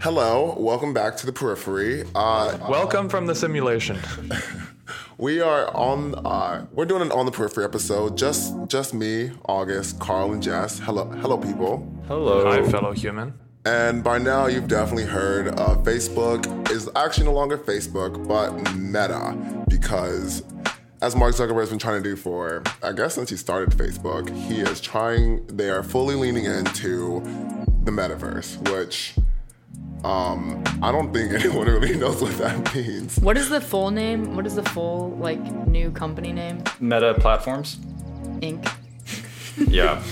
Hello, welcome back to the periphery. Uh, Welcome from the simulation. we are on. Uh, we're doing an on the periphery episode. Just, just me, August, Carl, and Jess. Hello, hello, people. Hello. Hi, fellow human. And by now, you've definitely heard uh, Facebook is actually no longer Facebook, but Meta, because as Mark Zuckerberg has been trying to do for, I guess, since he started Facebook, he is trying. They are fully leaning into the metaverse, which um, I don't think anyone really knows what that means. What is the full name? What is the full like new company name? Meta platforms. Inc. Yeah,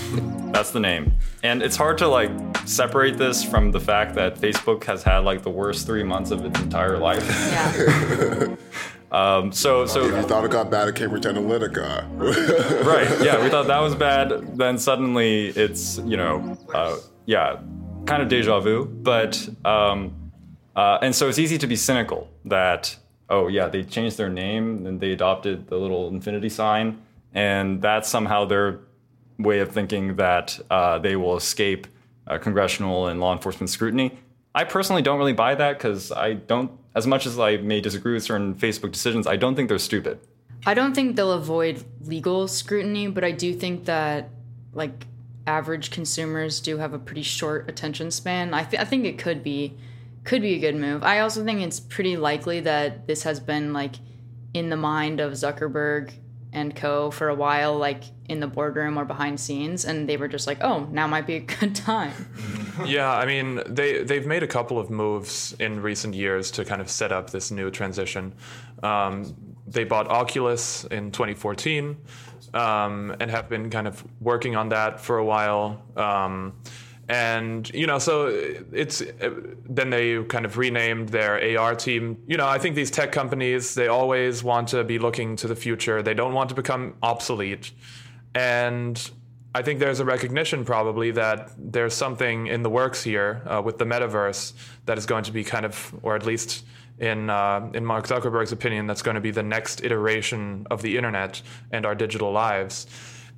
that's the name. And it's hard to like separate this from the fact that Facebook has had like the worst three months of its entire life. Yeah. Um, so If you thought it got bad at Cambridge Analytica, right, yeah, we thought that was bad. Then suddenly it's you know, uh, yeah, kind of deja vu. But um, uh, and so it's easy to be cynical that oh yeah, they changed their name and they adopted the little infinity sign, and that's somehow their way of thinking that uh, they will escape uh, congressional and law enforcement scrutiny. I personally don't really buy that because I don't, as much as I may disagree with certain Facebook decisions, I don't think they're stupid. I don't think they'll avoid legal scrutiny, but I do think that like average consumers do have a pretty short attention span. I, th- I think it could be could be a good move. I also think it's pretty likely that this has been like in the mind of Zuckerberg and co for a while like in the boardroom or behind scenes and they were just like, "Oh, now might be a good time." Yeah, I mean, they they've made a couple of moves in recent years to kind of set up this new transition. Um, they bought Oculus in 2014 um, and have been kind of working on that for a while. Um, and you know, so it's then they kind of renamed their AR team. You know, I think these tech companies they always want to be looking to the future. They don't want to become obsolete, and I think there's a recognition probably that there's something in the works here uh, with the metaverse that is going to be kind of, or at least in uh, in Mark Zuckerberg's opinion, that's going to be the next iteration of the internet and our digital lives.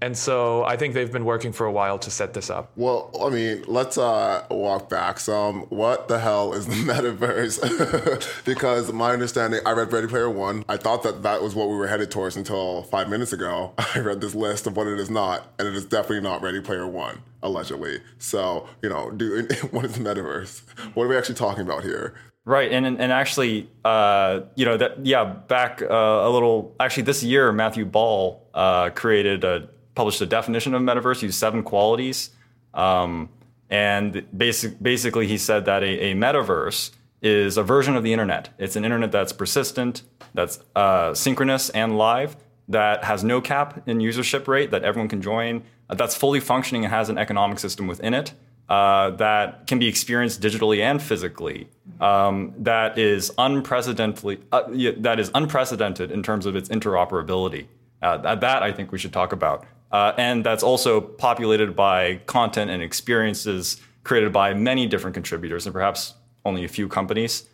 And so I think they've been working for a while to set this up. Well, I mean, let's uh, walk back some. What the hell is the metaverse? because my understanding, I read Ready Player One. I thought that that was what we were headed towards until five minutes ago. I read this list of what it is not, and it is definitely not Ready Player One, allegedly. So, you know, do what is the metaverse? What are we actually talking about here? Right, and and actually, uh, you know that yeah, back uh, a little. Actually, this year, Matthew Ball uh, created a published a definition of metaverse, He used seven qualities, um, and basic, basically he said that a, a, metaverse is a version of the internet. It's an internet that's persistent, that's uh, synchronous and live, that has no cap in usership rate, that everyone can join, uh, that's fully functioning and has an economic system within it. Uh, that can be experienced digitally and physically. Um, that is unprecedented. Uh, that is unprecedented in terms of its interoperability. Uh, that, that I think we should talk about. Uh, and that's also populated by content and experiences created by many different contributors and perhaps only a few companies.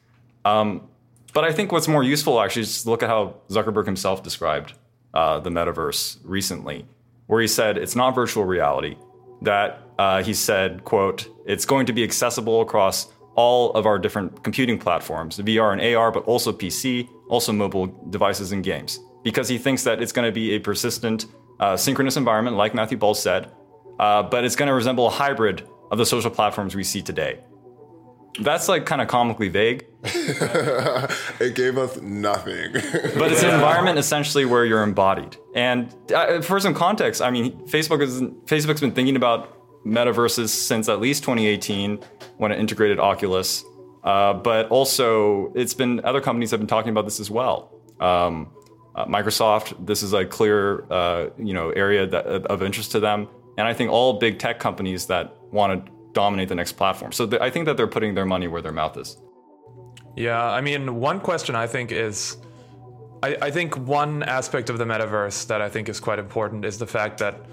Um, but I think what's more useful actually is to look at how Zuckerberg himself described uh, the metaverse recently, where he said it's not virtual reality. That uh, he said, "quote It's going to be accessible across all of our different computing platforms, VR and AR, but also PC, also mobile devices and games." Because he thinks that it's going to be a persistent uh, synchronous environment, like Matthew Ball said, uh, but it's going to resemble a hybrid of the social platforms we see today. That's like kind of comically vague. it gave us nothing. but it's an environment essentially where you're embodied. And uh, for some context, I mean, Facebook is Facebook's been thinking about metaverses since at least 2018 when it integrated Oculus. Uh, but also, it's been other companies have been talking about this as well. Um, uh, Microsoft, this is a clear uh, you know area that, of interest to them, and I think all big tech companies that want to dominate the next platform. So th- I think that they're putting their money where their mouth is. Yeah, I mean, one question I think is, I, I think one aspect of the metaverse that I think is quite important is the fact that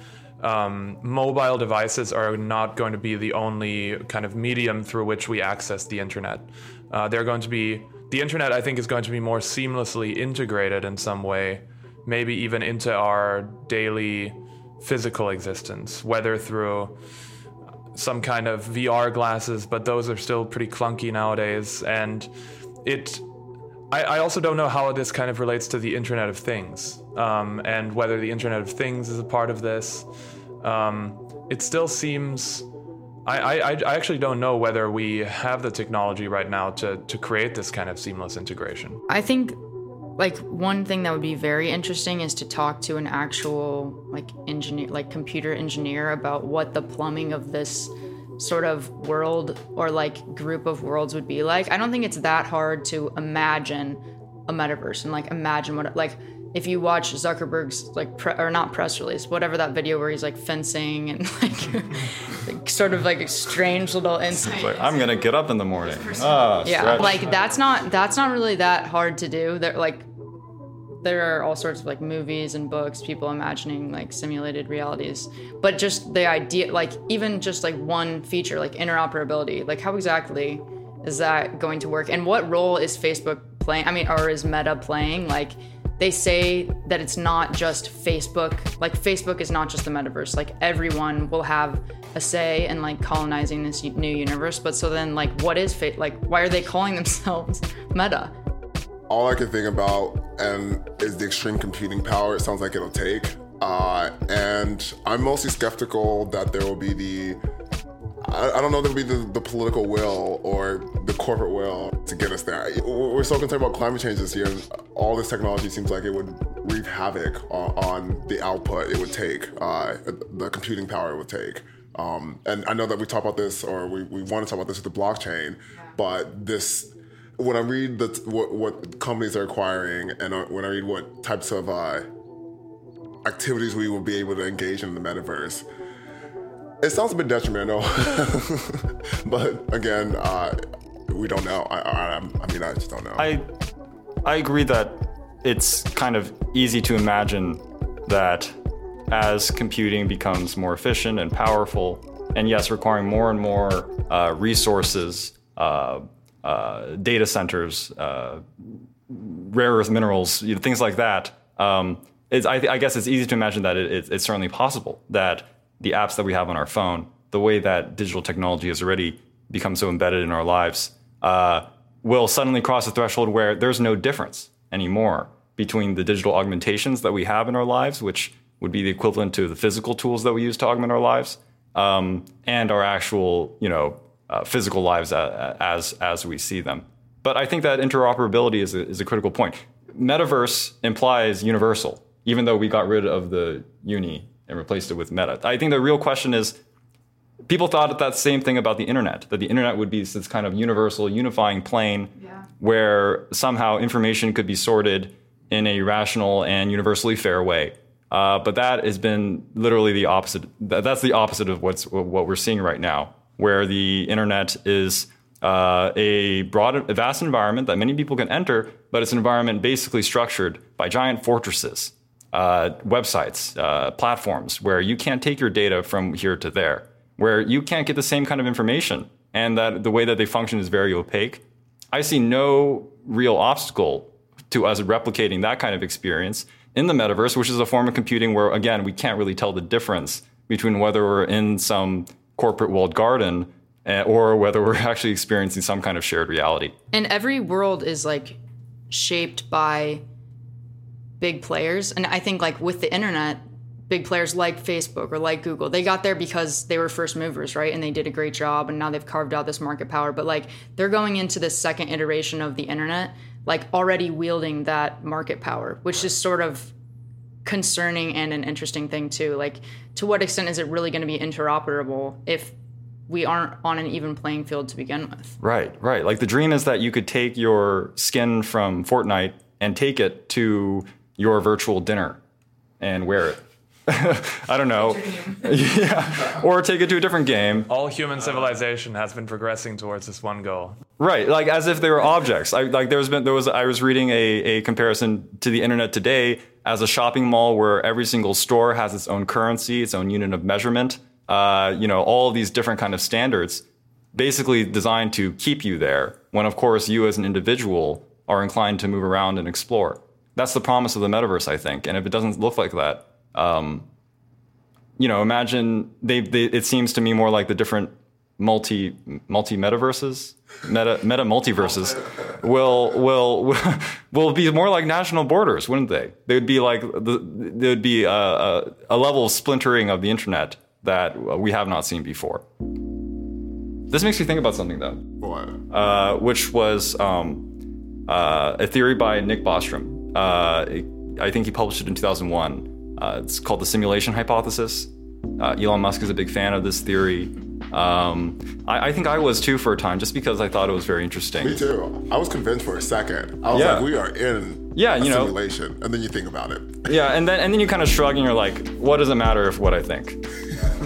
um, mobile devices are not going to be the only kind of medium through which we access the internet. Uh, they're going to be the internet, I think, is going to be more seamlessly integrated in some way, maybe even into our daily physical existence, whether through some kind of VR glasses, but those are still pretty clunky nowadays. And it, I, I also don't know how this kind of relates to the Internet of Things um, and whether the Internet of Things is a part of this. Um, it still seems. I, I, I actually don't know whether we have the technology right now to, to create this kind of seamless integration. I think like one thing that would be very interesting is to talk to an actual like engineer like computer engineer about what the plumbing of this sort of world or like group of worlds would be like i don't think it's that hard to imagine a metaverse and like imagine what like if you watch zuckerberg's like pre- or not press release whatever that video where he's like fencing and like, like sort of like a strange little insight Like, I'm gonna get up in the morning. Ah, yeah stretch. like that's not that's not really that hard to do. There like there are all sorts of like movies and books people imagining like simulated realities. But just the idea like even just like one feature like interoperability like how exactly is that going to work? And what role is facebook playing i mean or is meta playing like they say that it's not just facebook. Like facebook is not just the metaverse. Like everyone will have a say in like colonizing this new universe. But so then like what is fa- like why are they calling themselves meta? All I can think about and is the extreme computing power it sounds like it'll take. Uh, and I'm mostly skeptical that there will be the I, I don't know there will be the, the political will or the corporate will to get us there. We're so concerned about climate change this year, and all this technology seems like it would wreak havoc on, on the output it would take, uh, the computing power it would take. Um, and I know that we talk about this, or we, we want to talk about this with the blockchain, but this when I read the what, what companies are acquiring, and uh, when I read what types of uh, activities we will be able to engage in the metaverse, it sounds a bit detrimental. but again, uh, we don't know. I, I, I mean, I just don't know. I I agree that it's kind of easy to imagine that as computing becomes more efficient and powerful, and yes, requiring more and more uh, resources, uh, uh, data centers, uh, rare earth minerals, you know, things like that. Um, I, I guess it's easy to imagine that it, it's, it's certainly possible that the apps that we have on our phone, the way that digital technology has already become so embedded in our lives, uh, will suddenly cross a threshold where there's no difference anymore between the digital augmentations that we have in our lives, which would be the equivalent to the physical tools that we use to augment our lives, um, and our actual, you know, uh, physical lives as as we see them. But I think that interoperability is a, is a critical point. Metaverse implies universal, even though we got rid of the uni and replaced it with meta. I think the real question is people thought that same thing about the internet, that the internet would be this kind of universal, unifying plane where somehow information could be sorted in a rational and universally fair way. Uh, but that has been literally the opposite. that- That's the opposite of what's what we're seeing right now, where the internet is uh, a broad, a vast environment that many people can enter, but it's an environment basically structured by giant fortresses, uh, websites, uh, platforms, where you can't take your data from here to there, where you can't get the same kind of information, and that the way that they function is very opaque. I see no real obstacle to us replicating that kind of experience in the metaverse, which is a form of computing where, again, we can't really tell the difference between whether we're in some corporate walled garden uh, or whether we're actually experiencing some kind of shared reality. and every world is like shaped by big players. And i think like with the internet big players like facebook or like google they got there because they were first movers right? And they did a great job and now they've carved out this market power. But like they're going into this second iteration of the internet like already wielding that market power which is sort of concerning and an interesting thing too. Like to what extent is it really going to be interoperable if we aren't on an even playing field to begin with? Right, right. Like the dream is that you could take your skin from Fortnite and take it to your virtual dinner and wear it. I don't know. yeah. Or take it to a different game. All human civilization has been progressing towards this one goal. Right, like as if they were objects. I, like there's been there was I was reading a, a comparison to the internet today as a shopping mall where every single store has its own currency, its own unit of measurement. Uh, you know, all of these different kind of standards, basically designed to keep you there. When of course you as an individual are inclined to move around and explore. That's the promise of the metaverse, I think. And if it doesn't look like that, um, you know, imagine they, they. It seems to me more like the different multi multi metaverses, meta meta multiverses, will will will be more like national borders, wouldn't they? They would be like the there would be a, a, a level of splintering of the internet that we have not seen before. This makes me think about something though, What? uh, which was um, uh, a theory by Nick Bostrom. Uh, it- I think he published it in 2001. Uh, it's called the simulation hypothesis. Uh, Elon Musk is a big fan of this theory. Um, I, I think I was too for a time, just because I thought it was very interesting. Me too. I was convinced for a second. I was Yeah. like, we are in Yeah, a you know. simulation. And then you think about it. Yeah, and then and then you kind of shrug and you're like, what does it matter if what I think?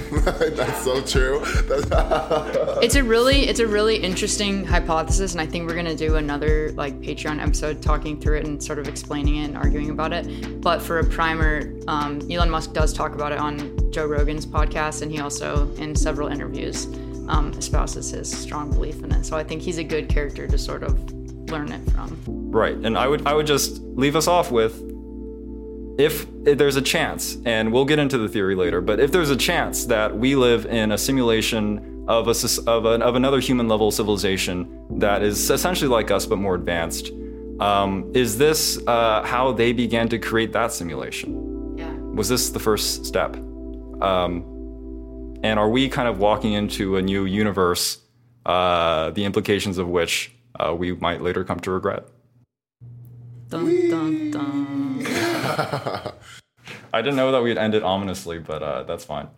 That's so true. That's it's a really it's a really interesting hypothesis and i think we're going to do another like patreon episode talking through it and sort of explaining it and arguing about it. But for a primer um, elon musk does talk about it on joe rogan's podcast and he also in several interviews um, espouses his strong belief in it. So i think he's a good character to sort of learn it from. Right, and I would I would just leave us off with if there's a chance, and we'll get into the theory later, but if there's a chance that we live in a simulation of a of, an, of another human level civilization that is essentially like us but more advanced, um, is this uh, how they began to create that simulation? yeah Was this the first step? Um, and are we kind of walking into a new universe, uh, the implications of which uh, we might later come to regret? dun dun dun I didn't know that we'd end it ominously, but uh, that's fine.